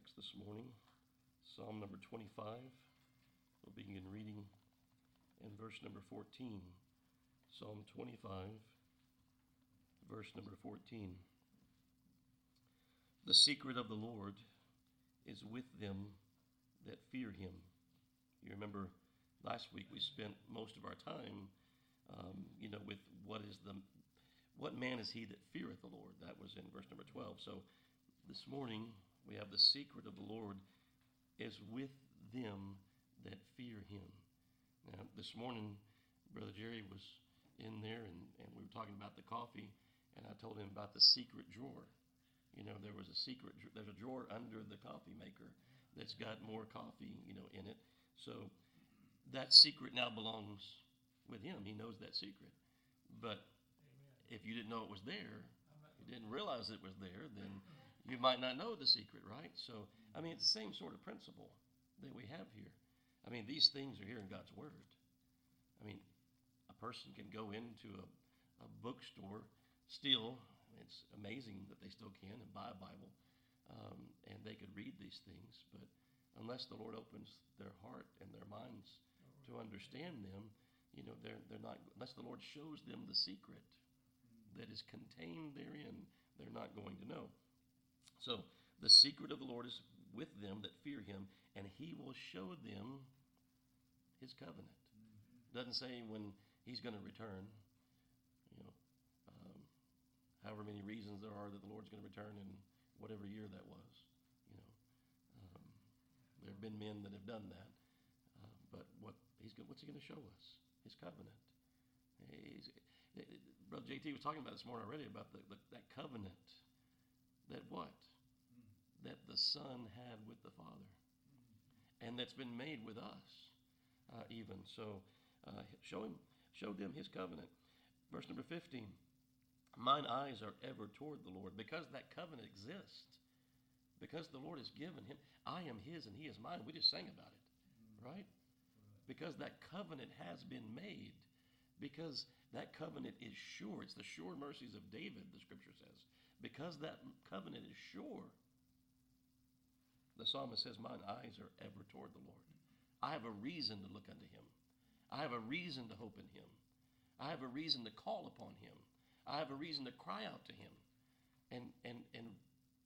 text this morning, Psalm number 25. We'll begin reading in verse number 14. Psalm 25, verse number 14. The secret of the Lord is with them that fear him. You remember last week we spent most of our time, um, you know, with what is the, what man is he that feareth the Lord? That was in verse number 12. So this morning we have the secret of the Lord is with them that fear him. Now, this morning, Brother Jerry was in there and, and we were talking about the coffee, and I told him about the secret drawer. You know, there was a secret, there's a drawer under the coffee maker that's got more coffee, you know, in it. So that secret now belongs with him. He knows that secret. But if you didn't know it was there, you didn't realize it was there, then you might not know the secret, right? So, I mean, it's the same sort of principle that we have here. I mean, these things are here in God's Word. I mean, a person can go into a, a bookstore still, it's amazing that they still can, and buy a Bible, um, and they could read these things, but unless the Lord opens their heart and their minds to understand them, you know, they're, they're not, unless the Lord shows them the secret that is contained therein, they're not going to know. So the secret of the Lord is with them that fear him, and he will show them his covenant. Doesn't say when he's going to return. You know, um, however many reasons there are that the Lord's going to return in whatever year that was. You know, um, there have been men that have done that, uh, but what he's what's he going to show us? His covenant. He's, Brother JT was talking about this morning already about the, the, that covenant. That what? That the Son had with the Father, and that's been made with us, uh, even. So, uh, show him, show them His covenant. Verse number fifteen: Mine eyes are ever toward the Lord, because that covenant exists. Because the Lord has given him, I am His and He is mine. We just sang about it, right? Because that covenant has been made. Because that covenant is sure. It's the sure mercies of David, the scripture says. Because that covenant is sure, the psalmist says, Mine eyes are ever toward the Lord. I have a reason to look unto him. I have a reason to hope in him. I have a reason to call upon him. I have a reason to cry out to him. And, and, and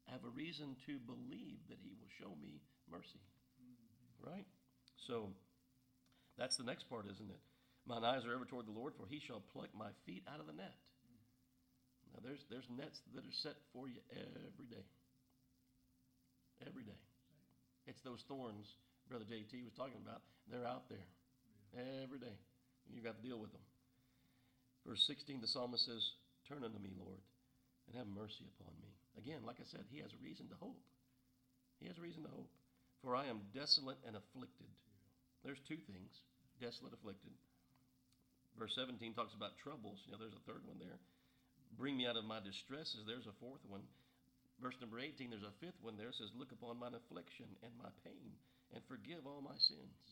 have a reason to believe that he will show me mercy. Right? So that's the next part, isn't it? Mine eyes are ever toward the Lord, for he shall pluck my feet out of the net. Now there's there's nets that are set for you every day. Every day. It's those thorns Brother JT was talking about. They're out there every day. You've got to deal with them. Verse 16, the psalmist says, Turn unto me, Lord, and have mercy upon me. Again, like I said, he has a reason to hope. He has a reason to hope. For I am desolate and afflicted. There's two things desolate, afflicted. Verse 17 talks about troubles. You know, there's a third one there. Bring me out of my distresses. There's a fourth one. Verse number 18, there's a fifth one there. It says, Look upon mine affliction and my pain and forgive all my sins.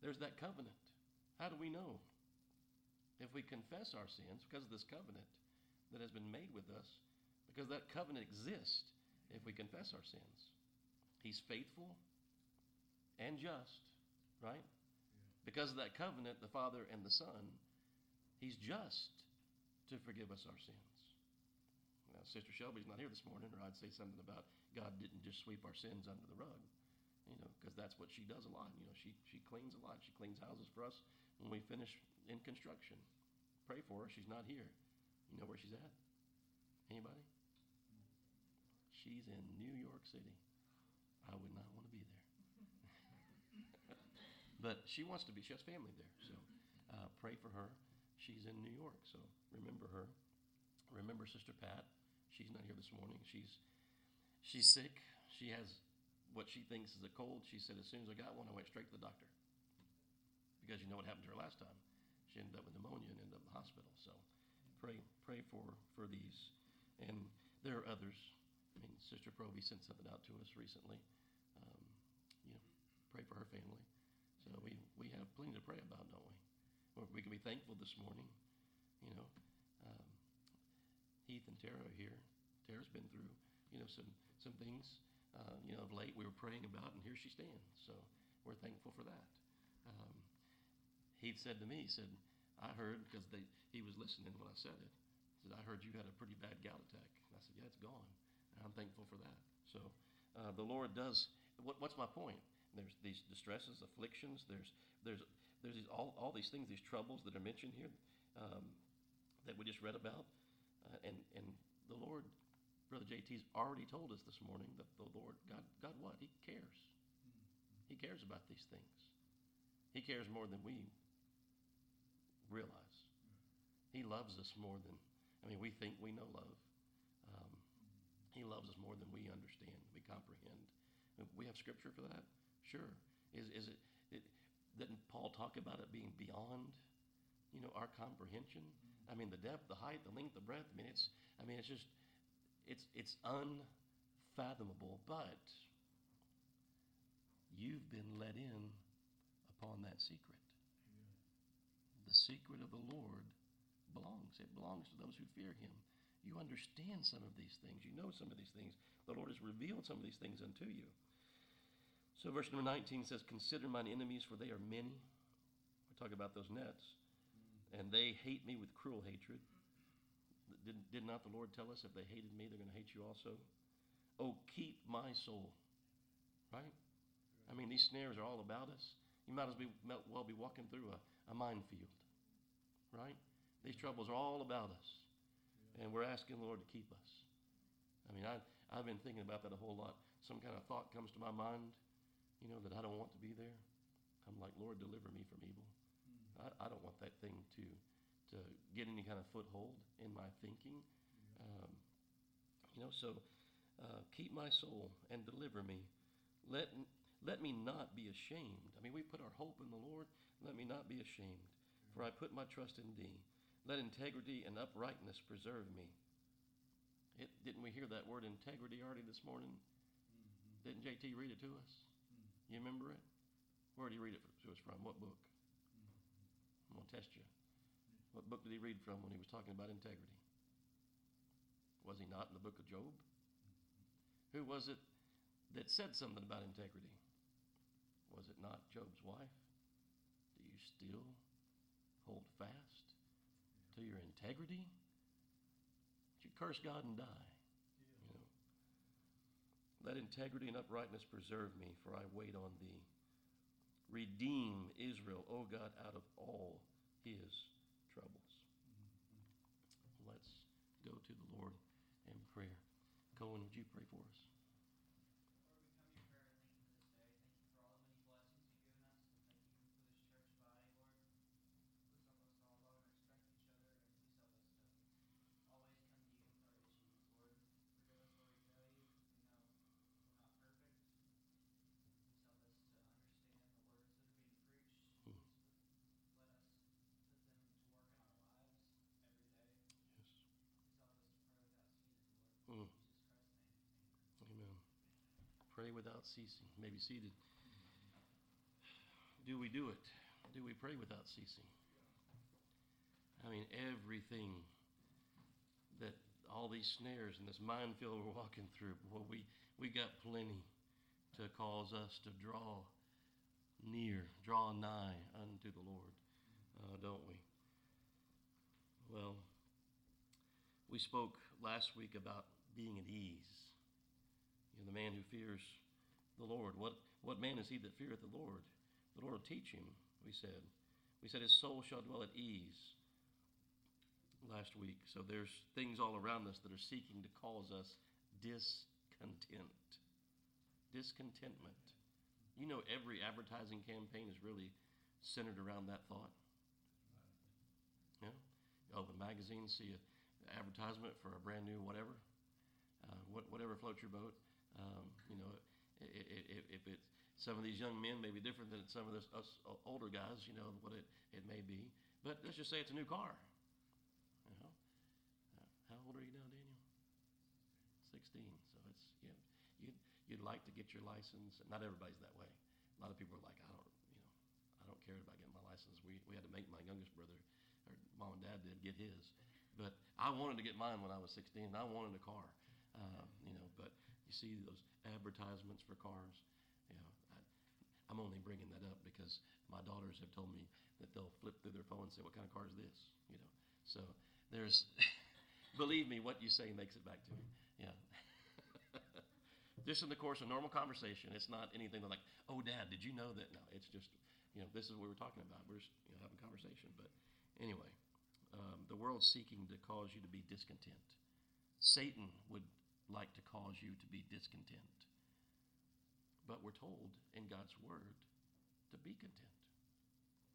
There's that covenant. How do we know? If we confess our sins because of this covenant that has been made with us, because that covenant exists if we confess our sins. He's faithful and just, right? Because of that covenant, the Father and the Son, He's just to forgive us our sins. Sister Shelby's not here this morning, or I'd say something about God didn't just sweep our sins under the rug, you know, because that's what she does a lot. You know, she she cleans a lot. She cleans houses for us when we finish in construction. Pray for her. She's not here. You know where she's at? Anybody? She's in New York City. I would not want to be there. but she wants to be. She has family there. So uh, pray for her. She's in New York. So remember her. Remember Sister Pat. She's not here this morning. She's she's sick. She has what she thinks is a cold. She said as soon as I got one, I went straight to the doctor. Because you know what happened to her last time. She ended up with pneumonia and ended up in the hospital. So pray pray for for these. And there are others. I mean, Sister Proby sent something out to us recently. Um, you know, pray for her family. So we, we have plenty to pray about, don't we? We can be thankful this morning. You know, Heath and Tara here. Tara's been through, you know, some some things uh, you know, of late we were praying about, and here she stands. So we're thankful for that. Um, he said to me, he said, I heard, because he was listening when I said it, he said, I heard you had a pretty bad gout attack. And I said, yeah, it's gone. And I'm thankful for that. So uh, the Lord does, what, what's my point? There's these distresses, afflictions, there's, there's, there's these, all, all these things, these troubles that are mentioned here um, that we just read about. Uh, and, and the Lord, Brother JT's already told us this morning that the Lord, God, God what? He cares. He cares about these things. He cares more than we realize. He loves us more than, I mean, we think we know love. Um, he loves us more than we understand, we comprehend. We have scripture for that? Sure. Is, is it, it, didn't Paul talk about it being beyond, you know, our comprehension? I mean, the depth, the height, the length, the breadth. I mean, it's, I mean, it's just, it's, it's unfathomable, but you've been let in upon that secret. The secret of the Lord belongs. It belongs to those who fear him. You understand some of these things. You know some of these things. The Lord has revealed some of these things unto you. So, verse number 19 says, Consider mine enemies, for they are many. We talk about those nets. And they hate me with cruel hatred. Did, did not the Lord tell us if they hated me, they're going to hate you also? Oh, keep my soul. Right? I mean, these snares are all about us. You might as well be walking through a, a minefield. Right? These troubles are all about us. And we're asking the Lord to keep us. I mean, I, I've been thinking about that a whole lot. Some kind of thought comes to my mind you know, that I don't want to be there. I'm like, Lord, deliver me from evil. I, I, don't want that thing to to get any kind of foothold in my thinking. Um, you know, so uh, keep my soul and deliver me. Let let me not be ashamed. I mean, we put our hope in the Lord. Let me not be ashamed, for I put my trust in Thee. Let integrity and uprightness preserve me. It, didn't we hear that word integrity already this morning? Mm-hmm. Didn't JT read it to us? You remember it? Where did he read it to us from? What book? I'm going to test you. What book did he read from when he was talking about integrity? Was he not in the book of Job? Who was it that said something about integrity? Was it not Job's wife? Do you still hold fast to your integrity? You curse God and die. Let integrity and uprightness preserve me, for I wait on thee. Redeem Israel, O God, out of all his troubles. Mm-hmm. Let's go to the Lord in prayer. Cohen, would you pray for us? Pray without ceasing. Maybe seated. Do we do it? Do we pray without ceasing? I mean, everything that all these snares and this minefield we're walking through, well, we, we got plenty to cause us to draw near, draw nigh unto the Lord, uh, don't we? Well, we spoke last week about being at ease know, the man who fears the Lord. What, what man is he that feareth the Lord? The Lord will teach him, we said. We said his soul shall dwell at ease last week. So there's things all around us that are seeking to cause us discontent. Discontentment. You know, every advertising campaign is really centered around that thought. Yeah? Open magazine, see an advertisement for a brand new whatever, uh, whatever floats your boat. Um, you know, if, if it's some of these young men may be different than some of this, us older guys, you know, what it, it may be. But let's just say it's a new car. You know, uh, how old are you now, Daniel? 16. So it's, you know, you'd, you'd like to get your license. Not everybody's that way. A lot of people are like, I don't, you know, I don't care about getting my license. We, we had to make my youngest brother, or mom and dad did, get his. But I wanted to get mine when I was 16, and I wanted a car. Uh, you know, you see those advertisements for cars. You know, I, I'm only bringing that up because my daughters have told me that they'll flip through their phone and say, "What kind of car is this?" You know, so there's, believe me, what you say makes it back to me. Yeah. just in the course of normal conversation, it's not anything like, "Oh, Dad, did you know that?" No, it's just, you know, this is what we were talking about. We're just, you know, having a conversation. But anyway, um, the world's seeking to cause you to be discontent. Satan would like to cause you to be discontent. But we're told in God's word to be content.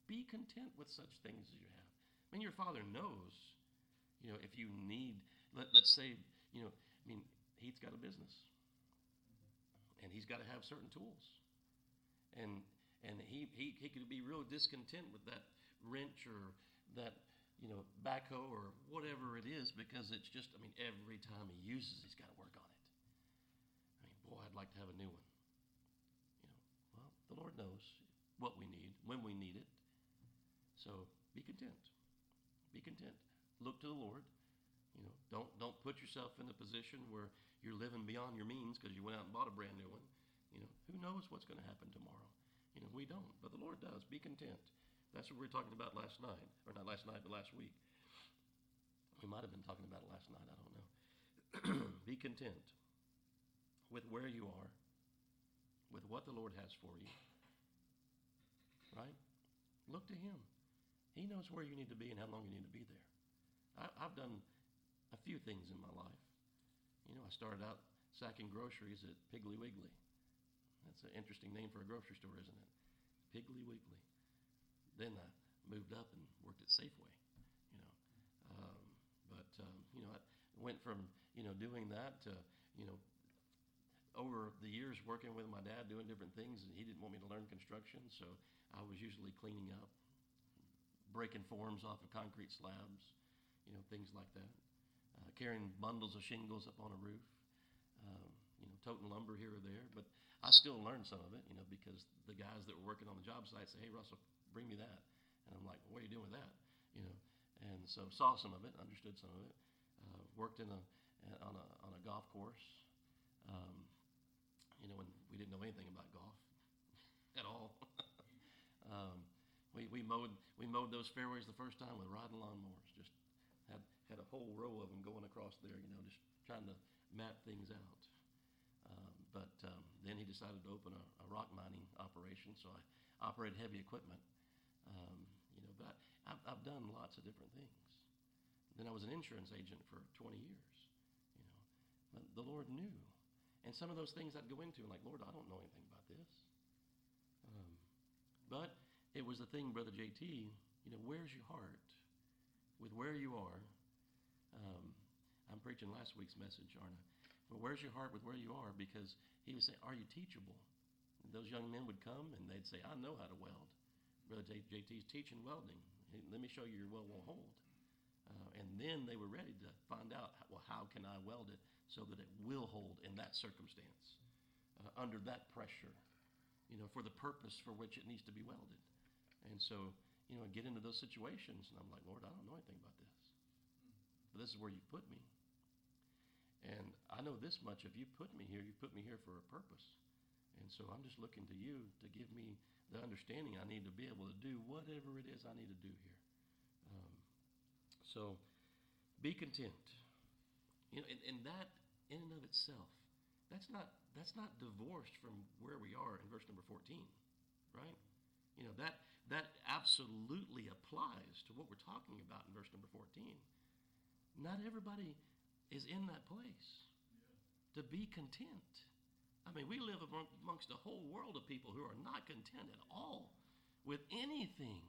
Be content with such things as you have. I mean, your father knows, you know, if you need, let, let's say, you know, I mean, he's got a business and he's got to have certain tools. And and he, he, he could be real discontent with that wrench or that, you know, backhoe or whatever it is because it's just, I mean, every time he uses, he's got to work on it. I mean, boy, I'd like to have a new one. You know, well, the Lord knows what we need, when we need it. So be content. Be content. Look to the Lord. You know, don't don't put yourself in a position where you're living beyond your means because you went out and bought a brand new one. You know, who knows what's going to happen tomorrow? You know, we don't, but the Lord does. Be content. That's what we were talking about last night, or not last night, but last week. We might have been talking about it last night. I don't know. Be content with where you are, with what the Lord has for you. Right? Look to Him. He knows where you need to be and how long you need to be there. I, I've done a few things in my life. You know, I started out sacking groceries at Piggly Wiggly. That's an interesting name for a grocery store, isn't it? Piggly Wiggly. Then I moved up and worked at Safeway. You know, um, but um, you know, I went from you know doing that to you know over the years working with my dad doing different things, and he didn't want me to learn construction, so I was usually cleaning up, breaking forms off of concrete slabs, you know, things like that. Uh, carrying bundles of shingles up on a roof, um, you know, toting lumber here or there, but I still learned some of it, you know, because the guys that were working on the job site say, "Hey, Russell, bring me that," and I'm like, well, "What are you doing with that?" You know, and so saw some of it, understood some of it. Uh, worked in a on a on a golf course, um, you know, when we didn't know anything about golf at all. um, we, we mowed we mowed those fairways the first time with riding lawnmowers. Just had had a whole row of them going across there, you know, just trying to map things out. Um, but um, then he decided to open a, a, rock mining operation, so I operated heavy equipment. Um, you know, but I've, I've done lots of different things. Then I was an insurance agent for 20 years. You know, but the Lord knew, and some of those things I'd go into, and like, Lord, I don't know anything about this. Um, but it was the thing, Brother JT. You know, where's your heart with where you are? Um, I'm preaching last week's message, aren't I? But where's your heart with where you are? Because he would say, Are you teachable? And those young men would come and they'd say, I know how to weld. Brother JT's teaching welding. Let me show you your weld will hold. Uh, and then they were ready to find out, well, how can I weld it so that it will hold in that circumstance, uh, under that pressure, you know, for the purpose for which it needs to be welded. And so, you know, I get into those situations and I'm like, Lord, I don't know anything about this. But this is where you put me. And I know this much if you put me here, you put me here for a purpose. And so I'm just looking to you to give me the understanding I need to be able to do whatever it is I need to do here. Um, so be content. You know, and, and that in and of itself, that's not that's not divorced from where we are in verse number 14, right? You know, that that absolutely applies to what we're talking about in verse number 14. Not everybody is in that place to be content. I mean, we live amongst a whole world of people who are not content at all with anything.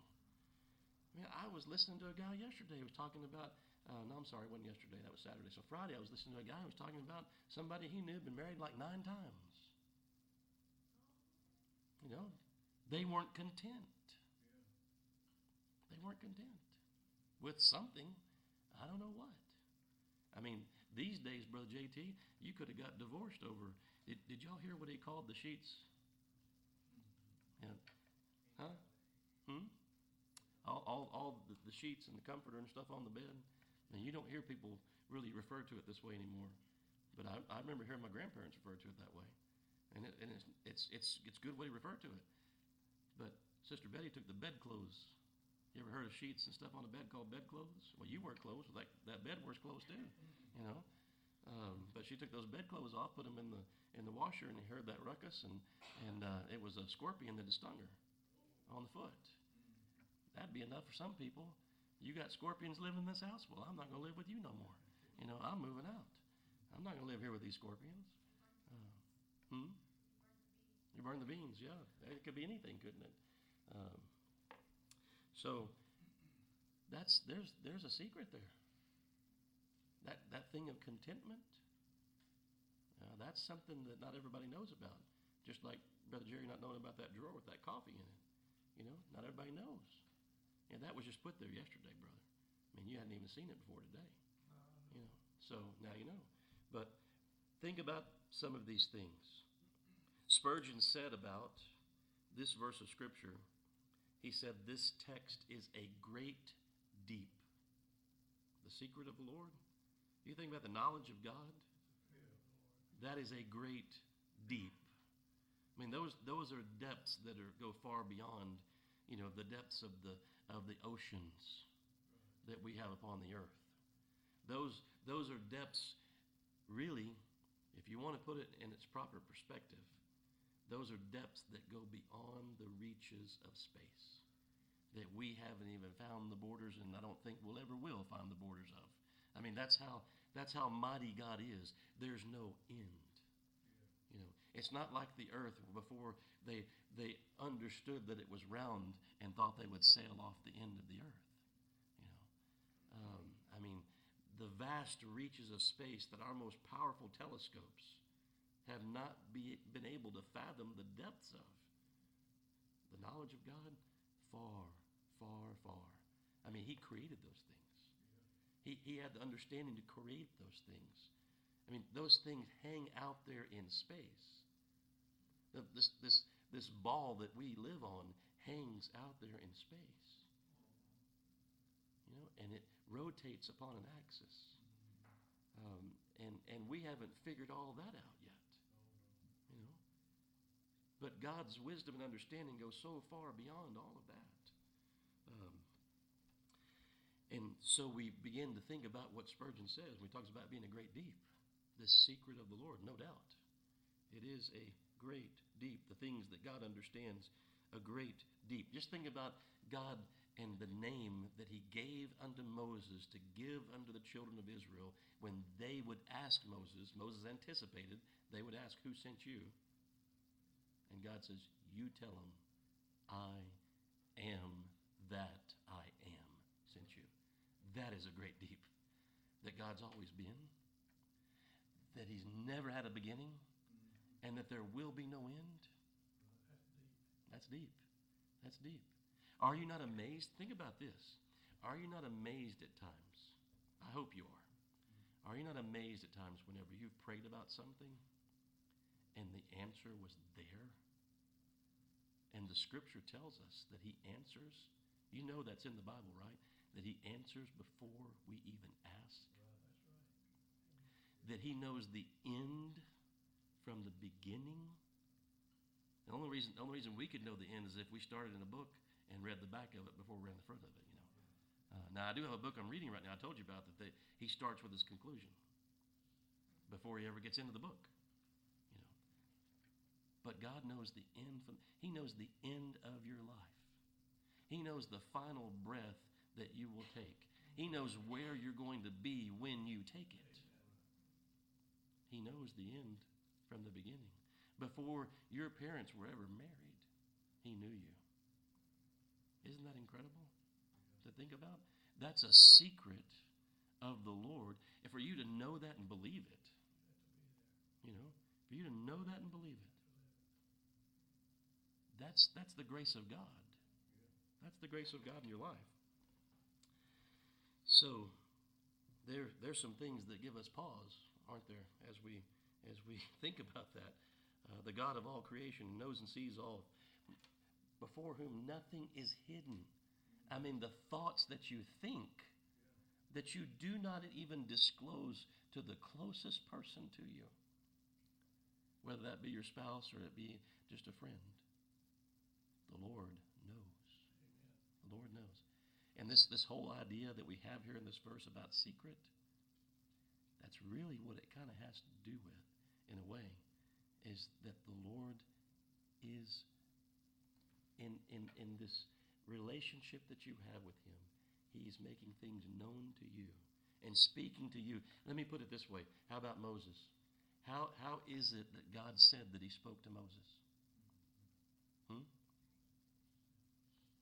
I mean, I was listening to a guy yesterday who was talking about, uh, no, I'm sorry, it wasn't yesterday, that was Saturday. So Friday, I was listening to a guy who was talking about somebody he knew had been married like nine times. You know, they weren't content. They weren't content with something. I don't know what. I mean, these days, Brother JT, you could have got divorced over. Did, did y'all hear what he called the sheets? Yeah. Huh? Hmm? All, all, all the, the sheets and the comforter and stuff on the bed. And you don't hear people really refer to it this way anymore. But I, I remember hearing my grandparents refer to it that way, and, it, and it's, it's it's it's a good way to refer to it. But Sister Betty took the bedclothes. You ever heard of sheets and stuff on a bed called bedclothes? Well, you wear clothes. Like that bed wears clothes too, you know. Um, but she took those bedclothes off, put them in the in the washer, and he heard that ruckus, and and uh, it was a scorpion that had stung her on the foot. That'd be enough for some people. You got scorpions living in this house? Well, I'm not going to live with you no more. You know, I'm moving out. I'm not going to live here with these scorpions. Uh, hmm? You burn the beans, yeah. It could be anything, couldn't it? Um, so that's there's there's a secret there. That that thing of contentment. Uh, that's something that not everybody knows about. Just like Brother Jerry not knowing about that drawer with that coffee in it. You know, not everybody knows. And that was just put there yesterday, brother. I mean, you hadn't even seen it before today. You know, so now you know. But think about some of these things. Spurgeon said about this verse of Scripture, he said, This text is a great deep. The secret of the Lord. You think about the knowledge of God? That is a great deep. I mean, those those are depths that are go far beyond, you know, the depths of the of the oceans that we have upon the earth. Those those are depths, really, if you want to put it in its proper perspective, those are depths that go beyond the reaches of space that we haven't even found the borders, and I don't think we'll ever will find the borders of. I mean, that's how that's how mighty God is. There's no end. You know, it's not like the earth before they they understood that it was round and thought they would sail off the end of the earth. You know, um, I mean, the vast reaches of space that our most powerful telescopes have not be, been able to fathom the depths of. The knowledge of God, far, far, far. I mean, He created those things. He, he had the understanding to create those things. I mean, those things hang out there in space. This, this, this ball that we live on hangs out there in space. You know, and it rotates upon an axis. Um, and, and we haven't figured all that out yet. You know. But God's wisdom and understanding goes so far beyond all of that. Um, and so we begin to think about what Spurgeon says when he talks about being a great deep. The secret of the Lord, no doubt. It is a great deep. The things that God understands, a great deep. Just think about God and the name that he gave unto Moses to give unto the children of Israel when they would ask Moses, Moses anticipated, they would ask, Who sent you? And God says, You tell them, I am that I am sent you. That is a great deep. That God's always been, that he's never had a beginning, and that there will be no end. That's deep. That's deep. Are you not amazed? Think about this. Are you not amazed at times? I hope you are. Are you not amazed at times whenever you've prayed about something and the answer was there? And the scripture tells us that he answers. You know that's in the Bible, right? That he answers before we even ask. That he knows the end from the beginning. The only reason, the only reason we could know the end is if we started in a book and read the back of it before we read the front of it. You know. Uh, now I do have a book I'm reading right now. I told you about that. They, he starts with his conclusion before he ever gets into the book. You know. But God knows the end. From, he knows the end of your life. He knows the final breath that you will take. He knows where you're going to be when you take it. He knows the end from the beginning. Before your parents were ever married, He knew you. Isn't that incredible to think about? That's a secret of the Lord. And for you to know that and believe it, you know, for you to know that and believe it, that's, that's the grace of God. That's the grace of God in your life. So, there, there's some things that give us pause, aren't there, as we as we think about that. Uh, the God of all creation knows and sees all, before whom nothing is hidden. I mean, the thoughts that you think that you do not even disclose to the closest person to you, whether that be your spouse or it be just a friend. The Lord knows. The Lord knows. And this, this whole idea that we have here in this verse about secret, that's really what it kind of has to do with, in a way, is that the Lord is in, in, in this relationship that you have with Him. He's making things known to you and speaking to you. Let me put it this way. How about Moses? How, how is it that God said that he spoke to Moses? Hmm?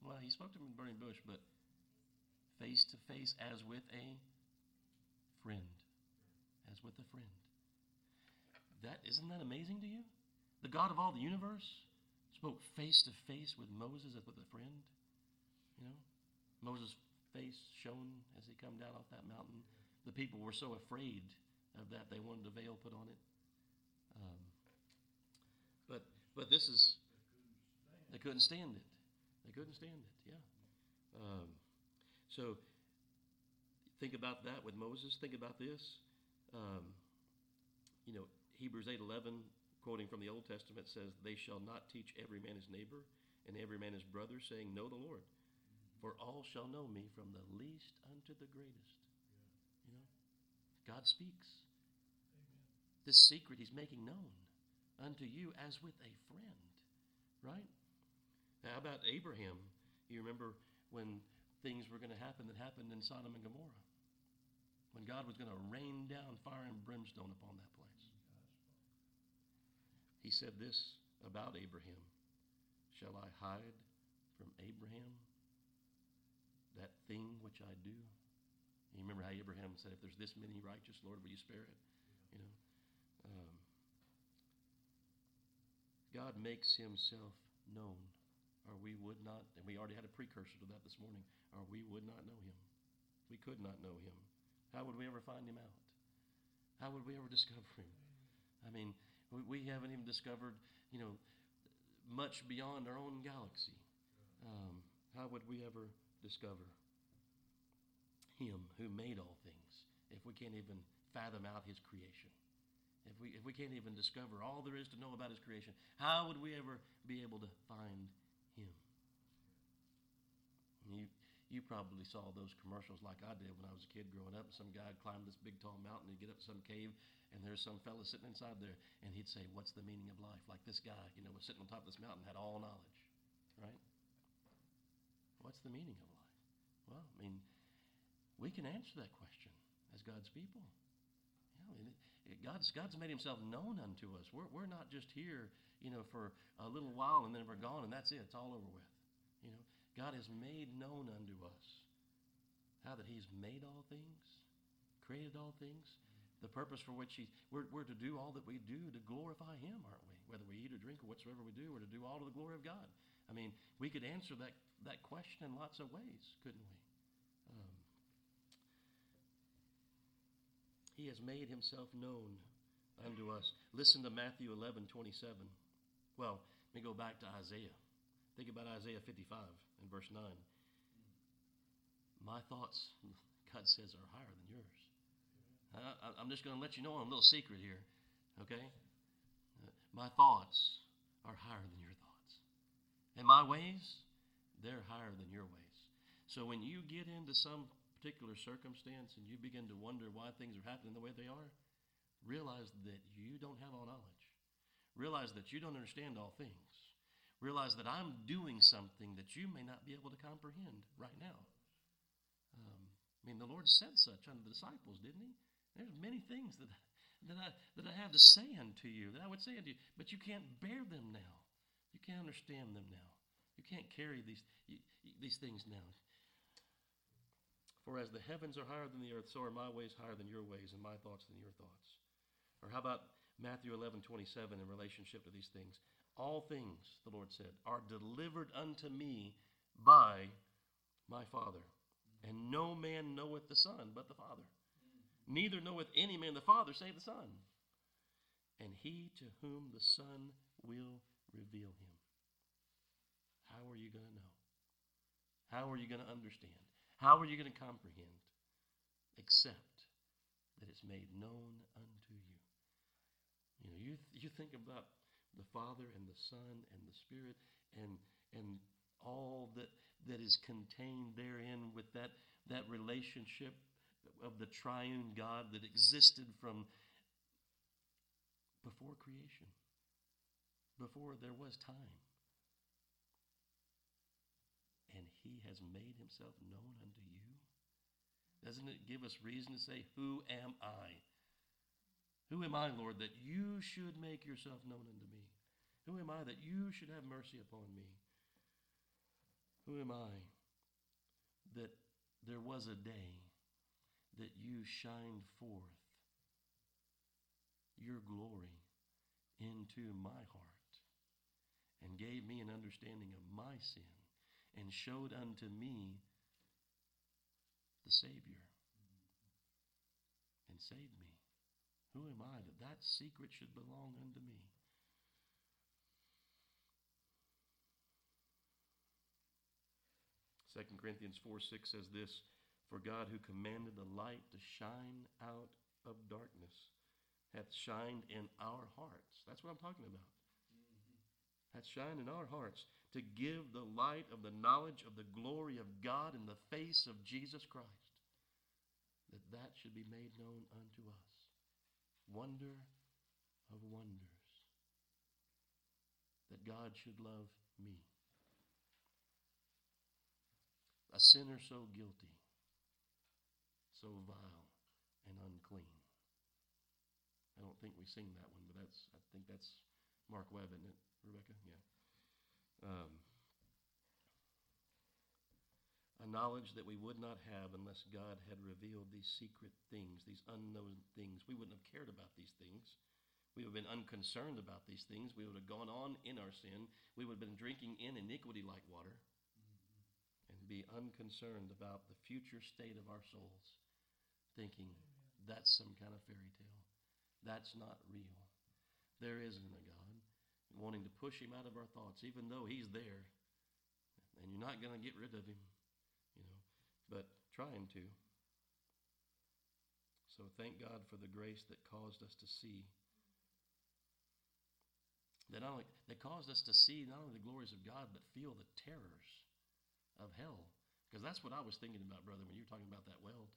Well, he spoke to him in the burning bush, but face to face as with a friend. As with a friend. That isn't that amazing to you? The God of all the universe spoke face to face with Moses as with a friend. You know? Moses' face shone as he come down off that mountain. The people were so afraid of that they wanted a veil put on it. Um, but but this is they couldn't stand it. They couldn't stand it. Yeah. Um, so think about that with Moses. Think about this. Um, you know, Hebrews eight eleven, quoting from the Old Testament, says, "They shall not teach every man his neighbor and every man his brother, saying, Know the Lord, for all shall know me from the least unto the greatest." You know, God speaks. This secret He's making known unto you as with a friend, right? Now, how about Abraham? You remember when things were going to happen that happened in Sodom and Gomorrah? When God was going to rain down fire and brimstone upon that place. He said this about Abraham Shall I hide from Abraham that thing which I do? You remember how Abraham said, If there's this many righteous, Lord, will you spare it? You know? Um, God makes himself known, or we would not, and we already had a precursor to that this morning, or we would not know him. We could not know him. How would we ever find him out? How would we ever discover him? I mean, we, haven't even discovered, you know, much beyond our own galaxy. Um, how would we ever discover him who made all things if we can't even fathom out his creation? If we, if we can't even discover all there is to know about his creation, how would we ever be able to find? You, you probably saw those commercials like I did when I was a kid growing up. Some guy would climb this big tall mountain, he'd get up to some cave, and there's some fella sitting inside there, and he'd say, What's the meaning of life? Like this guy, you know, was sitting on top of this mountain, had all knowledge, right? What's the meaning of life? Well, I mean, we can answer that question as God's people. You know, it, it, God's, God's made himself known unto us. We're, we're not just here, you know, for a little while and then we're gone and that's it. It's all over with. You know, God has made known unto us how that he's made all things, created all things, the purpose for which he, we're, we're to do all that we do to glorify him, aren't we? Whether we eat or drink or whatsoever we do, we're to do all to the glory of God. I mean, we could answer that, that question in lots of ways, couldn't we? Um, he has made himself known unto us. Listen to Matthew 11, 27. Well, let me go back to Isaiah. Think about Isaiah 55 and verse 9. My thoughts, God says, are higher than yours. I, am just going to let you know on a little secret here, okay? My thoughts are higher than your thoughts. And my ways, they're higher than your ways. So when you get into some particular circumstance and you begin to wonder why things are happening the way they are, realize that you don't have all knowledge. Realize that you don't understand all things. Realize that I'm doing something that you may not be able to comprehend right now. Um, I mean, the Lord said such unto the disciples, didn't He? There's many things that, that, I, that I have to say unto you, that I would say unto you, but you can't bear them now. You can't understand them now. You can't carry these, these things now. For as the heavens are higher than the earth, so are my ways higher than your ways, and my thoughts than your thoughts. Or how about Matthew 11, 27 in relationship to these things? All things, the Lord said, are delivered unto me by my Father. And no man knoweth the Son but the Father. Neither knoweth any man the Father save the Son. And he to whom the Son will reveal him. How are you going to know? How are you going to understand? How are you going to comprehend? Except that it's made known unto you. You know, you, you think about the Father and the Son and the Spirit and, and all that, that is contained therein with that, that relationship of the triune God that existed from before creation, before there was time. And he has made himself known unto you. Doesn't it give us reason to say, Who am I? Who am I, Lord, that you should make yourself known unto me? Who am I that you should have mercy upon me? Who am I that there was a day that you shined forth your glory into my heart and gave me an understanding of my sin and showed unto me the Savior and saved me. Who am I that that secret should belong unto me? 2 Corinthians 4 6 says this For God, who commanded the light to shine out of darkness, hath shined in our hearts. That's what I'm talking about. Hath shined in our hearts to give the light of the knowledge of the glory of God in the face of Jesus Christ, that that should be made known unto us. Wonder of wonders. That God should love me a sinner so guilty, so vile and unclean. I don't think we sing that one, but that's I think that's Mark Webb, isn't it, Rebecca? Yeah. Um, a knowledge that we would not have unless God had revealed these secret things, these unknown things. We wouldn't have cared about these things. We would have been unconcerned about these things. We would have gone on in our sin. We would have been drinking in iniquity like water be unconcerned about the future state of our souls, thinking that's some kind of fairy tale. That's not real. There isn't a God. Wanting to push him out of our thoughts, even though he's there. And you're not going to get rid of him, you know, but trying to. So thank God for the grace that caused us to see. That, not only, that caused us to see not only the glories of God, but feel the terrors of hell. Because that's what I was thinking about, brother, when you were talking about that weld.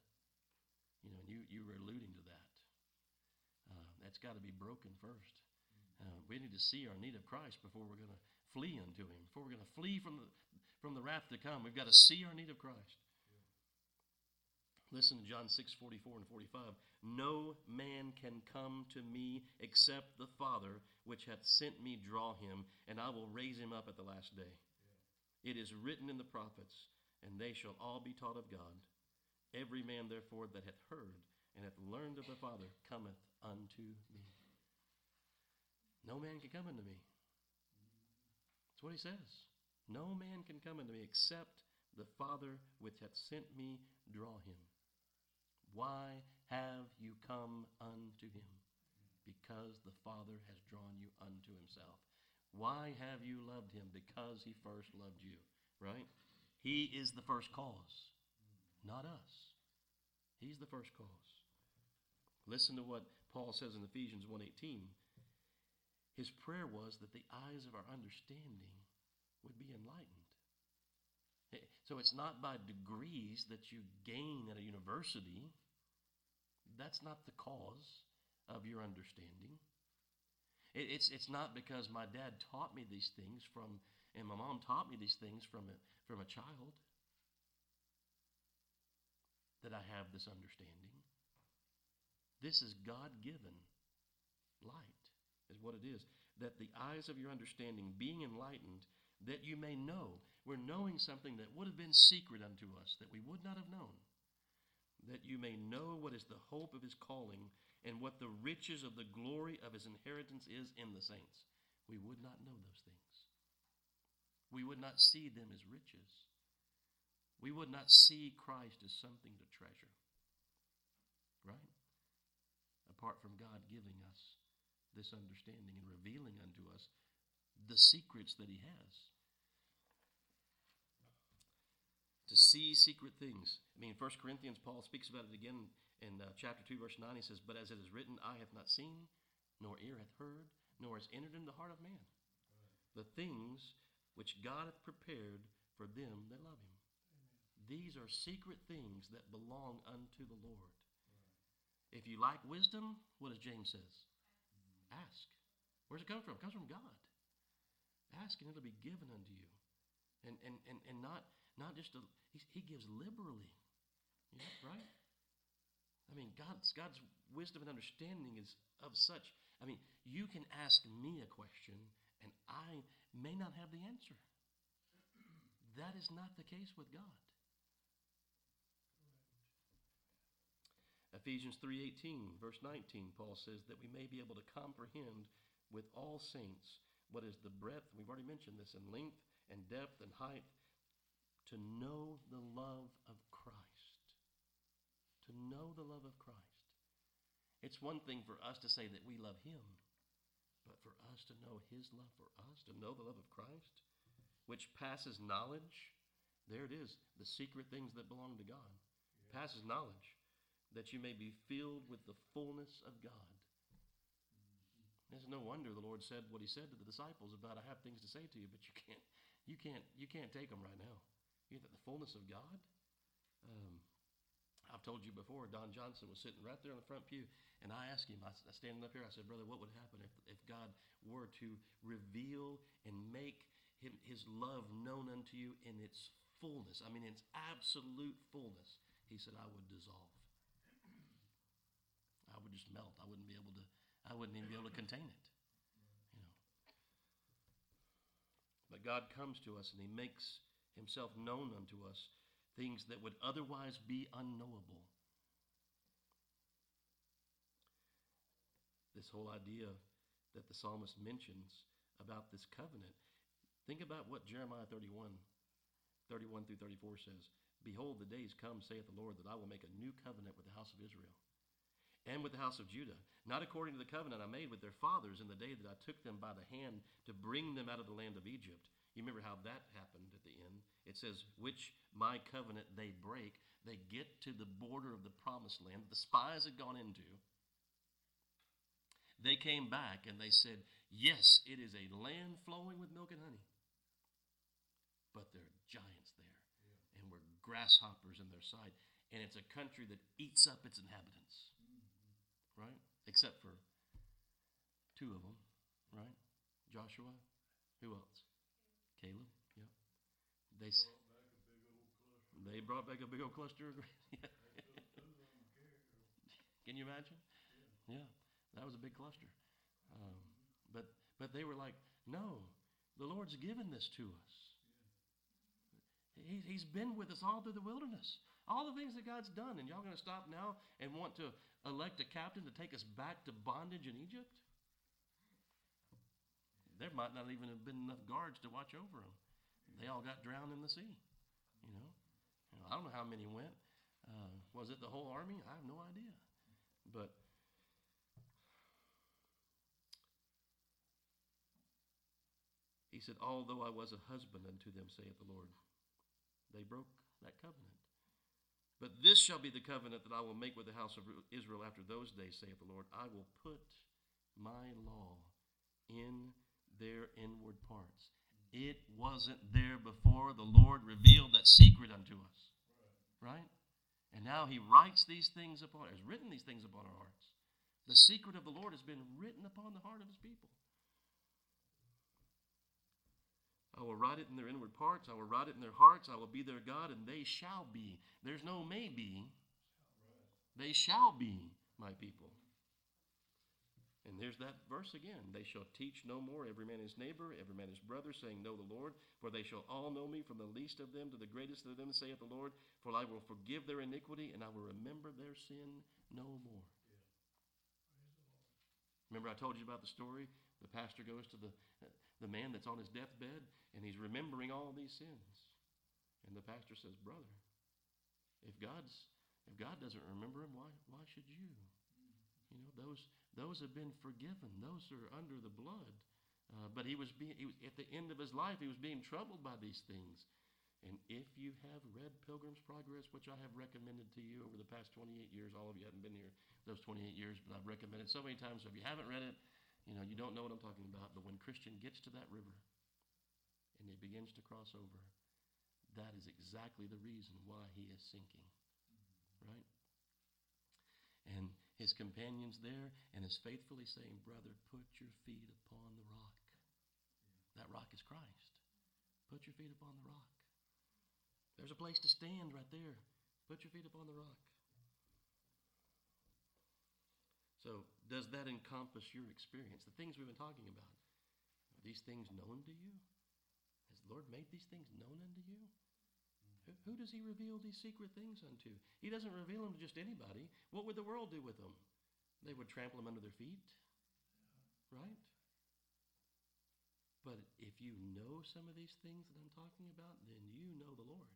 You know, and you, you were alluding to that. Uh, that's got to be broken first. Uh, we need to see our need of Christ before we're going to flee unto Him. Before we're going to flee from the, from the wrath to come, we've got to see our need of Christ. Listen to John 6, 44 and 45. No man can come to me except the Father which hath sent me draw him, and I will raise him up at the last day. It is written in the prophets, and they shall all be taught of God. Every man, therefore, that hath heard and hath learned of the Father cometh unto me. No man can come unto me. That's what he says. No man can come unto me except the Father which hath sent me draw him. Why have you come unto him? Because the Father has drawn you unto himself. Why have you loved him? Because he first loved you, right? He is the first cause, not us. He's the first cause. Listen to what Paul says in Ephesians 1:18. His prayer was that the eyes of our understanding would be enlightened. So it's not by degrees that you gain at a university. That's not the cause of your understanding. It, it's, it's not because my dad taught me these things from, and my mom taught me these things from a, from a child that I have this understanding. This is God given light, is what it is. That the eyes of your understanding being enlightened, that you may know. We're knowing something that would have been secret unto us, that we would not have known. That you may know what is the hope of his calling and what the riches of the glory of his inheritance is in the saints. We would not know those things. We would not see them as riches. We would not see Christ as something to treasure. Right? Apart from God giving us this understanding and revealing unto us the secrets that he has. To see secret things. I mean, 1 Corinthians, Paul speaks about it again in uh, chapter 2, verse 9, he says, But as it is written, eye hath not seen, nor ear hath heard, nor has entered in the heart of man. The things which God hath prepared for them that love him. These are secret things that belong unto the Lord. If you lack wisdom, what does James says? Ask. Where's it come from? It comes from God. Ask and it'll be given unto you. And and and, and not not just a, he, he gives liberally. Know, right? I mean, God's God's wisdom and understanding is of such. I mean, you can ask me a question and I may not have the answer. That is not the case with God. Ephesians 3:18 verse 19 Paul says that we may be able to comprehend with all saints what is the breadth we've already mentioned this in length and depth and height to know the love of Christ to know the love of Christ it's one thing for us to say that we love him but for us to know his love for us to know the love of Christ which passes knowledge there it is the secret things that belong to God passes knowledge that you may be filled with the fullness of God. It's no wonder the Lord said what He said to the disciples about, "I have things to say to you, but you can't, you can't, you can't take them right now." You know, the fullness of God. Um, I've told you before. Don Johnson was sitting right there in the front pew, and I asked him, I, standing up here, I said, "Brother, what would happen if, if God were to reveal and make him, His love known unto you in its fullness? I mean, its absolute fullness." He said, "I would dissolve." I would just melt. I wouldn't be able to. I wouldn't even be able to contain it. You know. But God comes to us and He makes Himself known unto us things that would otherwise be unknowable. This whole idea that the psalmist mentions about this covenant. Think about what Jeremiah 31, 31 through 34 says. Behold, the days come, saith the Lord, that I will make a new covenant with the house of Israel and with the house of Judah, not according to the covenant I made with their fathers in the day that I took them by the hand to bring them out of the land of Egypt. You remember how that happened at the end? It says, which my covenant they break. They get to the border of the promised land the spies had gone into. They came back and they said, Yes, it is a land flowing with milk and honey. But there are giants there, yeah. and we're grasshoppers in their sight. And it's a country that eats up its inhabitants right? Except for two of them, right? Joshua. Who else? Caleb. They they brought back a big old cluster. Can you imagine? Yeah, that was a big cluster. Um, but but they were like, no, the Lord's given this to us. He, he's been with us all through the wilderness. All the things that God's done, and y'all going to stop now and want to elect a captain to take us back to bondage in Egypt? There might not even have been enough guards to watch over them. They all got drowned in the sea. You know, you know I don't know how many went. Uh, was it the whole army? I have no idea. But he said, Although I was a husband unto them, saith the Lord, they broke that covenant. But this shall be the covenant that I will make with the house of Israel after those days, saith the Lord. I will put my law in their inward parts. It wasn't there before the Lord revealed that secret unto us. Right? And now he writes these things upon, has written these things upon our hearts. The secret of the Lord has been written upon the heart of his people. I will write it in their inward parts. I will write it in their hearts. I will be their God, and they shall be. There's no maybe. They shall be my people. And there's that verse again. They shall teach no more every man his neighbor, every man his brother, saying, Know the Lord. For they shall all know me, from the least of them to the greatest of them, saith the Lord. For I will forgive their iniquity, and I will remember their sin no more. Remember, I told you about the story? The pastor goes to the the man that's on his deathbed and he's remembering all these sins. And the pastor says, Brother, if God's if God doesn't remember him, why why should you? You know, those those have been forgiven. Those are under the blood. Uh, but he was being he was, at the end of his life, he was being troubled by these things. And if you have read Pilgrim's Progress, which I have recommended to you over the past 28 years, all of you haven't been here those 28 years, but I've recommended so many times. So if you haven't read it, you know, you don't know what I'm talking about. But when Christian gets to that river and he begins to cross over, that is exactly the reason why he is sinking. Right? And his companions there and is faithfully saying, Brother, put your feet upon the rock. That rock is Christ. Put your feet upon the rock. There's a place to stand right there. Put your feet upon the rock. So, does that encompass your experience? The things we've been talking about. Are these things known to you? Has the Lord made these things known unto you? Who, does He reveal these secret things unto? He doesn't reveal them to just anybody. What would the world do with them? They would trample them under their feet, right? But if you know some of these things that I'm talking about, then you know the Lord.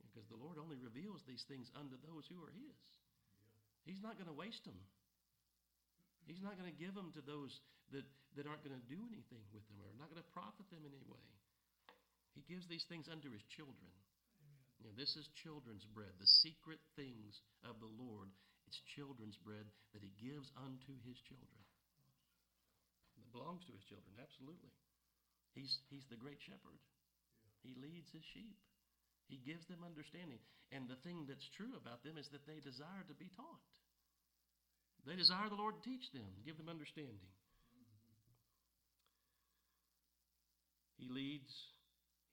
Because the Lord only reveals these things unto those who are His. He's not going to waste them. He's not going to give them to those that, that aren't going to do anything with them or not going to profit them in any way. He gives these things unto His children. You know, this is children's bread, the secret things of the Lord. It's children's bread that He gives unto His children. It belongs to His children, absolutely. He's, he's the great shepherd. He leads His sheep. He gives them understanding. And the thing that's true about them is that they desire to be taught. They desire the Lord to teach them, give them understanding. He leads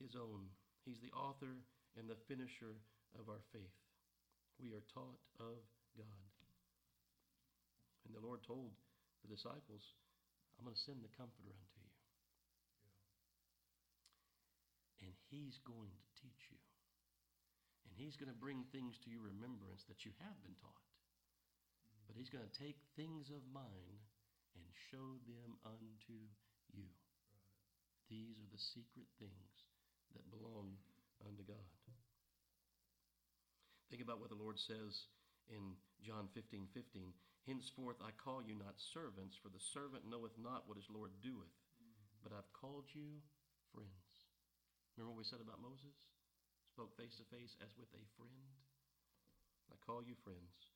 His own. He's the author and the finisher of our faith. We are taught of God. And the Lord told the disciples, I'm going to send the Comforter unto you. And He's going to teach you. And He's going to bring things to your remembrance that you have been taught. But He's going to take things of mine and show them unto you. These are the secret things that belong unto God. Think about what the Lord says in John 15 15. Henceforth I call you not servants, for the servant knoweth not what his Lord doeth, but I've called you friends. Remember what we said about Moses? Spoke face to face as with a friend. I call you friends.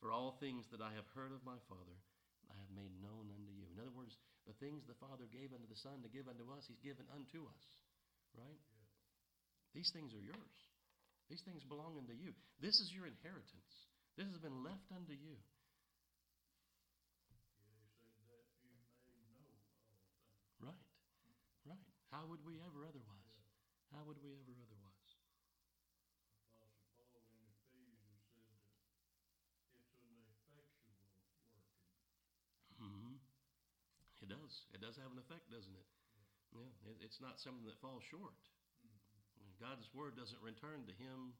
For all things that I have heard of my Father, I have made known unto you. In other words, the things the Father gave unto the Son to give unto us, He's given unto us. Right? These things are yours. These things belong unto you. This is your inheritance. This has been left unto you. Right. Right. How would we ever otherwise? How would we ever otherwise? Apostle Paul in Ephesians said that it's an effectual working. Mm-hmm. It does. It does have an effect, doesn't it? Yeah. It, it's not something that falls short. God's word doesn't return to him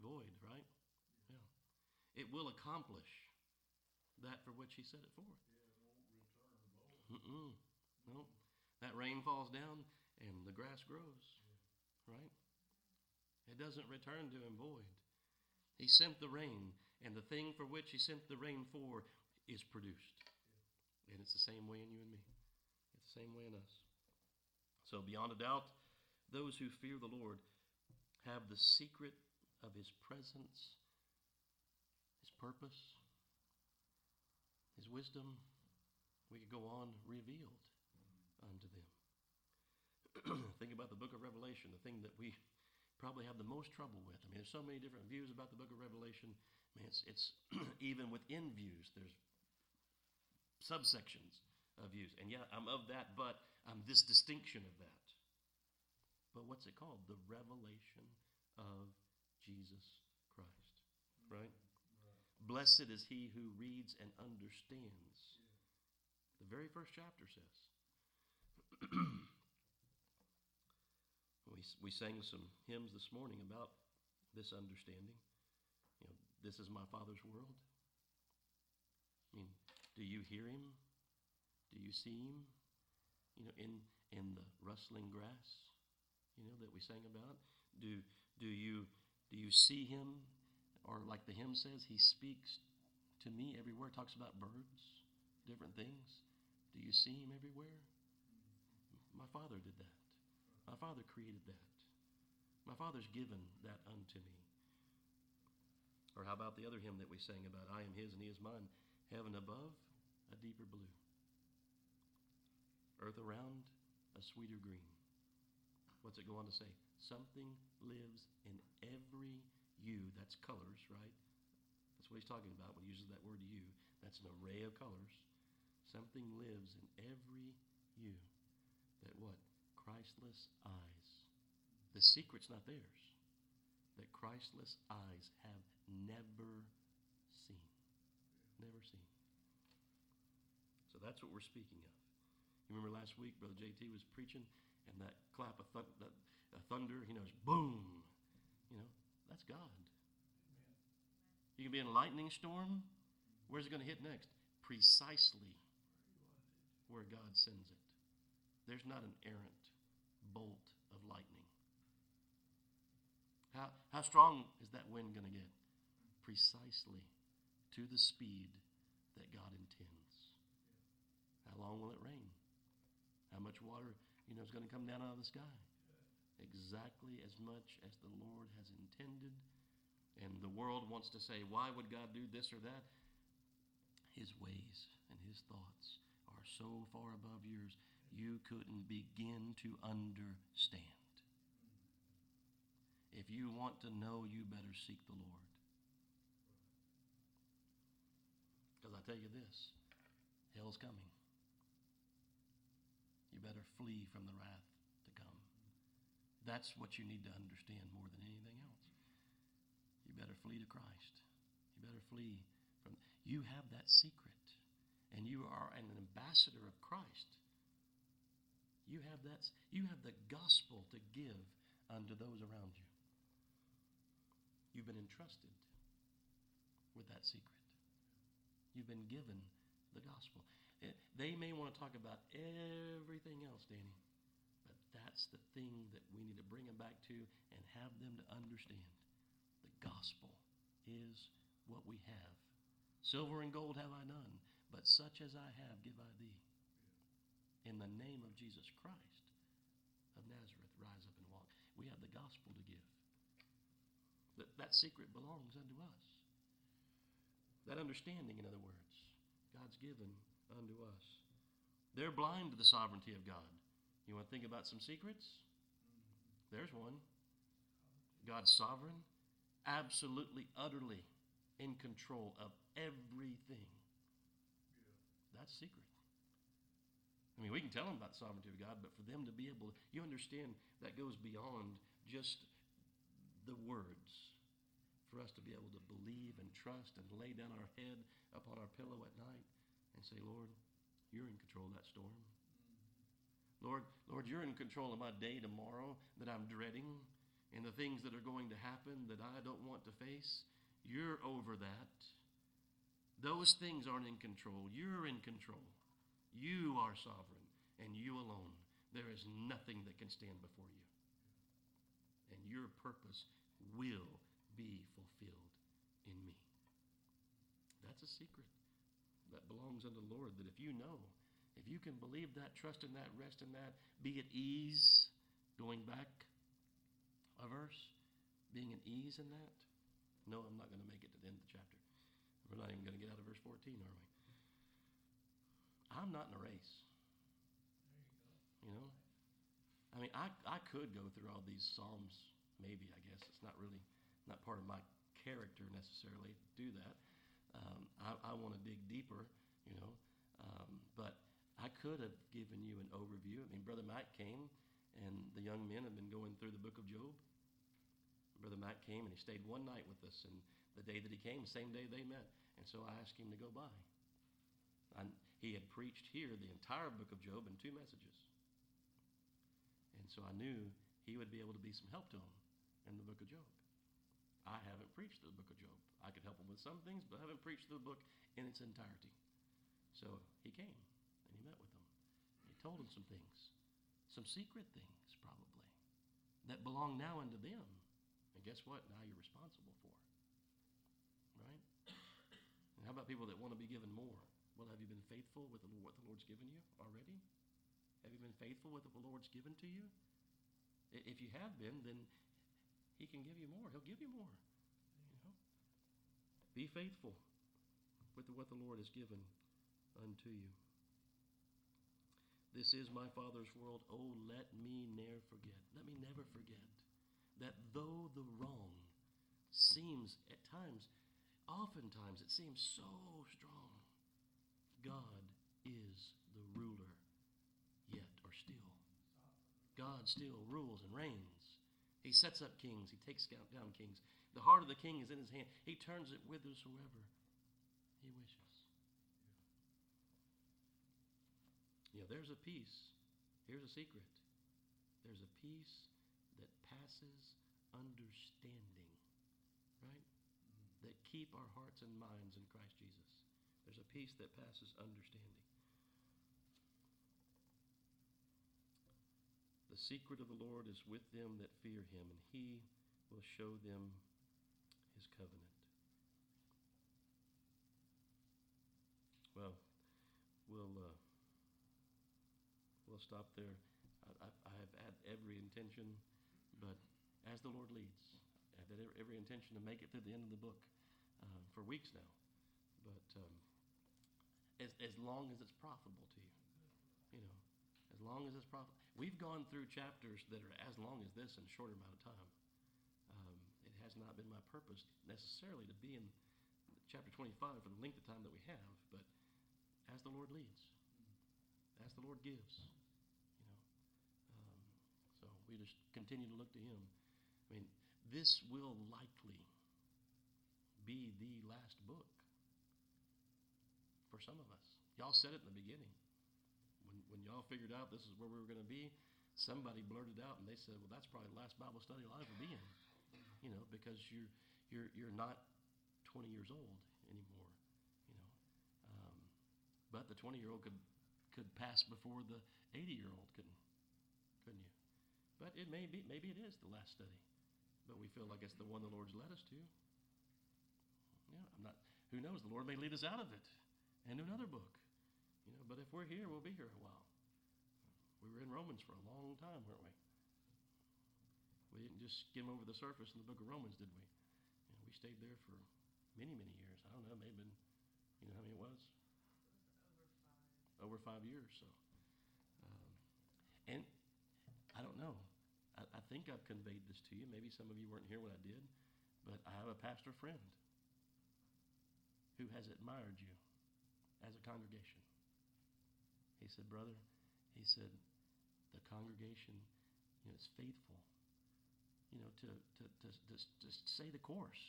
void, right? Yeah. It will accomplish that for which he set it forth. Yeah, it won't return void. Mm-mm. No. That rain falls down and the grass grows, right? It doesn't return to him void. He sent the rain, and the thing for which he sent the rain for is produced. And it's the same way in you and me. It's the same way in us. So, beyond a doubt, those who fear the Lord have the secret of his presence, his purpose, his wisdom. We could go on revealed unto them. Think about the book of Revelation, the thing that we probably have the most trouble with. I mean, there's so many different views about the book of Revelation. I mean, it's, it's even within views, there's subsections of views. And yeah, I'm of that, but I'm this distinction of that. But what's it called? The revelation of Jesus Christ. Right? Blessed is he who reads and understands. The very first chapter says. we, we sang some hymns this morning about this understanding. You know, this is my Father's world. I mean, do you hear him? Do you see him? You know, in in the rustling grass, you know, that we sang about? Do do you do you see him? Or like the hymn says, he speaks to me everywhere. Talks about birds, different things. Do you see him everywhere? My father did that. My Father created that. My Father's given that unto me. Or how about the other hymn that we sang about, I am His and He is mine? Heaven above, a deeper blue. Earth around, a sweeter green. What's it go on to say? Something lives in every hue. That's colors, right? That's what he's talking about when he uses that word hue. That's an array of colors. Something lives in every hue. That what? Christless eyes. The secret's not theirs. That Christless eyes have never seen. Never seen. So that's what we're speaking of. You remember last week, Brother JT was preaching, and that clap of th- that, uh, thunder, you know, boom. You know, that's God. You can be in a lightning storm. Where's it going to hit next? Precisely where God sends it. There's not an errant bolt of lightning. How, how strong is that wind going to get? Precisely to the speed that God intends. How long will it rain? How much water, you know, is going to come down out of the sky? Exactly as much as the Lord has intended. And the world wants to say, why would God do this or that? His ways and his thoughts are so far above yours, you couldn't begin to understand. If you want to know, you better seek the Lord. Because I tell you this hell's coming. Better flee from the wrath to come. That's what you need to understand more than anything else. You better flee to Christ. You better flee from. You have that secret, and you are an ambassador of Christ. You have that. You have the gospel to give unto those around you. You've been entrusted with that secret. You've been given the gospel. Eh, They may want to talk about everything else, Danny, but that's the thing that we need to bring them back to and have them to understand. The gospel is what we have. Silver and gold have I none, but such as I have give I thee. In the name of Jesus Christ of Nazareth, rise up and walk. We have the gospel to give. That, that secret belongs unto us. That understanding, in other words, God's given unto us. They're blind to the sovereignty of God. You want to think about some secrets? There's one. God's sovereign, absolutely, utterly in control of everything. That's secret. I mean, we can tell them about the sovereignty of God, but for them to be able, you understand, that goes beyond just the words. For us to be able to believe and trust and lay down our head upon our pillow at night and say, Lord, you're in control of that storm. Lord, Lord, you're in control of my day tomorrow that I'm dreading and the things that are going to happen that I don't want to face. You're over that. Those things aren't in control. You're in control. You are sovereign and you alone. There is nothing that can stand before you. And your purpose will be fulfilled in me. That's a secret that belongs unto the Lord. That if you know, if you can believe that, trust in that, rest in that, be at ease, going back a verse, being at ease in that. No, I'm not going to make it to the end of the chapter. We're not even going to get out of verse 14, are we? I'm not in a race. You know? I mean, I, I could go through all these Psalms, maybe, I guess. It's not really, not part of my character necessarily to do that. Um, I, I want to dig deeper, you know. Um, but I could have given you an overview. I mean, Brother Mike came, and the young men have been going through the book of Job. Brother Mike came, and he stayed one night with us. And the day that he came, the same day they met. And so I asked him to go by. I, he had preached here the entire book of Job in two messages. And so I knew he would be able to be some help to him in the book of Job. I haven't preached the book of Job. I could help him with some things, but I haven't preached the book in its entirety. So he came and he met with them. He told them some things, some secret things probably, that belong now unto them. And guess what? Now you're responsible for. Right? And how about people that want to be given more? Well, have you been faithful with what the Lord's given you already? Have you been faithful with what the Lord's given to you? If you have been, then He can give you more. He'll give you more. You know? Be faithful with what the Lord has given unto you. This is my Father's world. Oh, let me ne'er forget. Let me never forget that though the wrong seems at times, oftentimes it seems so strong, God is the ruler yet or still. God still rules and reigns. He sets up kings, he takes down kings. The heart of the king is in his hand. He turns it whithersoever he wishes. You know, there's a peace. Here's a secret. There's a peace that passes understanding, right? Mm-hmm. That keep our hearts and minds in Christ Jesus. There's a peace that passes understanding. The secret of the Lord is with them that fear him, and he will show them his covenant. Well, we'll uh, we'll stop there. I, I, I have had every intention, but as the Lord leads, I've had every, intention to make it through the end of the book uh, for weeks now. But um, as as long as it's profitable to you, you know, as long as it's profitable. We've gone through chapters that are as long as this in a shorter amount of time. Um, it has not been my purpose necessarily to be in chapter 25 for the length of time that we have, but as the Lord leads, as the Lord gives, you know. Um, so we just continue to look to Him. I mean, this will likely be the last book for some of us. Y'all said it in the beginning. When, y'all figured out this is where we were going to be, somebody blurted out and they said, "Well, that's probably the last Bible study I'll ever be in," you know, because you're you're you're not 20 years old anymore, you know. Um, but the 20 year old could could pass before the 80 year old, couldn't couldn't you? But it may be maybe it is the last study, but we feel like it's the one the Lord's led us to. Yeah, I'm not. Who knows? The Lord may lead us out of it and to another book. You know, but if we're here, we'll be here a while. We were in Romans for a long time, weren't we? We didn't just skim over the surface in the book of Romans, did we? You know, we stayed there for many, many years. I don't know, maybe been, you know how many it was? Over five years. So, um, and I don't know. I, I think I've conveyed this to you. Maybe some of you weren't here when I did, but I have a pastor friend who has admired you as a congregation. He said, Brother, he said, the congregation, you know, is faithful, you know, to, to, to, to, to say the course.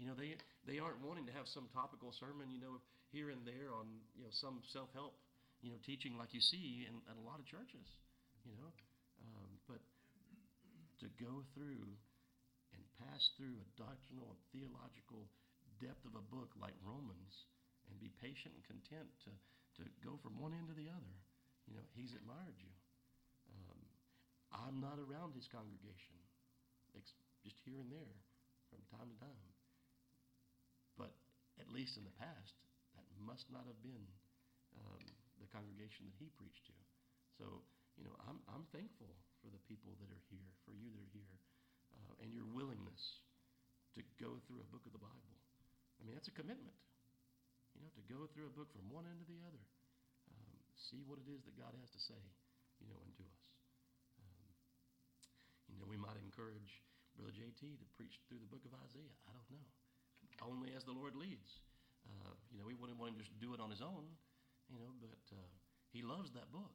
You know, they, they aren't wanting to have some topical sermon, you know, here and there on, you know, some self-help, you know, teaching like you see in, in a lot of churches, you know. Um, but to go through and pass through a doctrinal and theological depth of a book like Romans and be patient and content to, to go from one end to the other. You know, he's admired you. I'm not around his congregation, just here and there from time to time. But at least in the past, that must not have been um, the congregation that he preached to. So, you know, I'm, I'm thankful for the people that are here, for you that are here, uh, and your willingness to go through a book of the Bible. I mean, that's a commitment. You know, to go through a book from one end to the other, um, see what it is that God has to say, you know, unto us. We might encourage Brother JT to preach through the book of Isaiah. I don't know. Only as the Lord leads. Uh, you know, we wouldn't want him to just do it on his own, you know, but uh, he loves that book.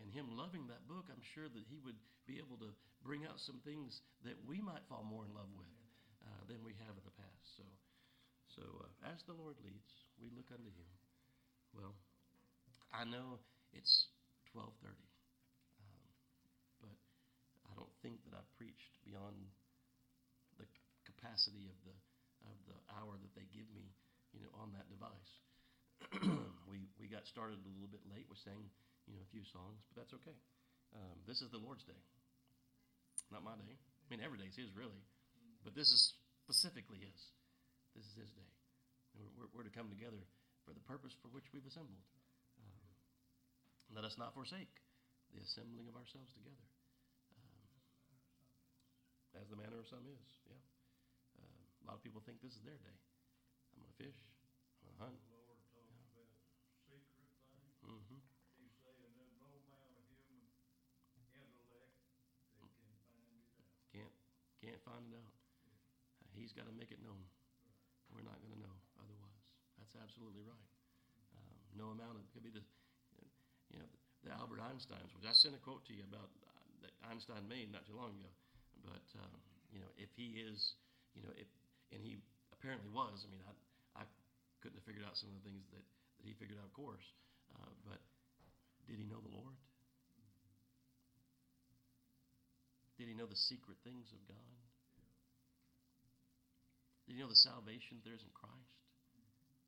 And him loving that book, I'm sure that he would be able to bring out some things that we might fall more in love with uh, than we have in the past. So, so uh, as the Lord leads, we look unto Him. Well, I know it's twelve thirty, um, but I don't think that I've preached beyond the capacity of the of the hour that they give me, you know, on that device. we we got started a little bit late. We sang, you know, a few songs, but that's okay. Um, this is the Lord's day, not my day. I mean, every day is His, really, but this is specifically His. This is His day. We're, we're, we're to come together for the purpose for which we've assembled. Um, let us not forsake the assembling of ourselves together. As the manner of some is. Yeah. Um, a lot of people think this is their day. I'm going to fish. I'm going to hunt. The Lord talking about secret things. hmm He's saying there's no amount of human intellect that can find it out. Can't can't find it out. Uh, He's got to make it known. We're not going to know otherwise. That's absolutely right. Um, no amount of could be the you know the Albert Einsteins. Which I sent a quote to you about uh, that Einstein made not too long ago. But um, you know if he is you know if and he apparently was. I mean I I couldn't have figured out some of the things that that he figured out, of course. Uh, but did he know the Lord? Did he know the secret things of God? Did he know the salvation there is in Christ?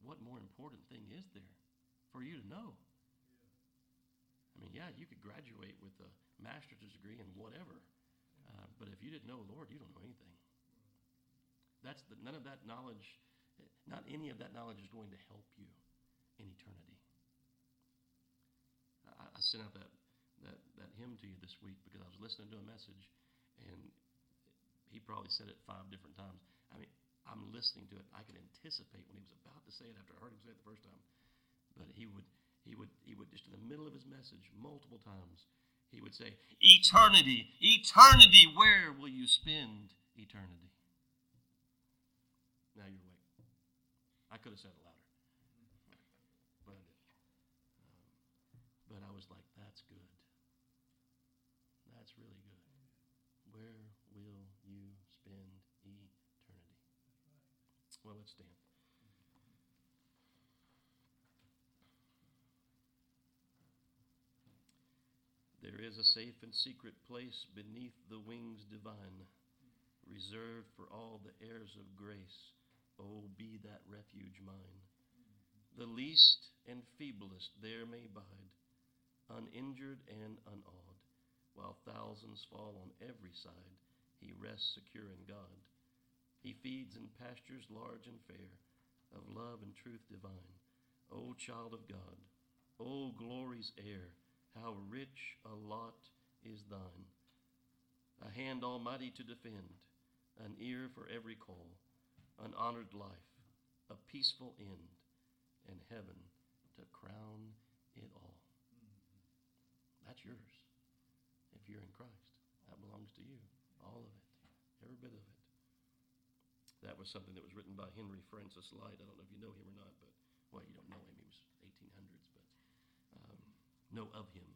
What more important thing is there for you to know? I mean, yeah, you could graduate with a master's degree in whatever, uh, but if you didn't know Lord, you don't know anything. That's the, none of that knowledge, not any of that knowledge is going to help you in eternity. I, I sent out that, that, that hymn to you this week because I was listening to a message and he probably said it five different times. I mean, I'm listening to it. I could anticipate when he was about to say it after I heard him say it the first time. But he would, he would, he would just in the middle of his message, multiple times, he would say, "Eternity, eternity, where will you spend eternity?" Now you're awake. I could have said it louder, but I didn't. Um, but I was like, "That's good. That's really good." Where will you spend eternity? Well, let's stand. There is a safe and secret place beneath the wings divine, reserved for all the heirs of grace. Oh, be that refuge mine. The least and feeblest there may bide, uninjured and unawed, while thousands fall on every side. He rests secure in God. He feeds in pastures large and fair, of love and truth divine. O child of God, O glory's heir, how rich a lot is thine. A hand almighty to defend, an ear for every call, an honored life, a peaceful end, and heaven to crown it all. That's yours. If you're in Christ, that belongs to you. All of it, every bit of it. That was something that was written by Henry Francis Lyte. I don't know if you know him or not, but well, you don't know him. He was 1800s, but um, know of him.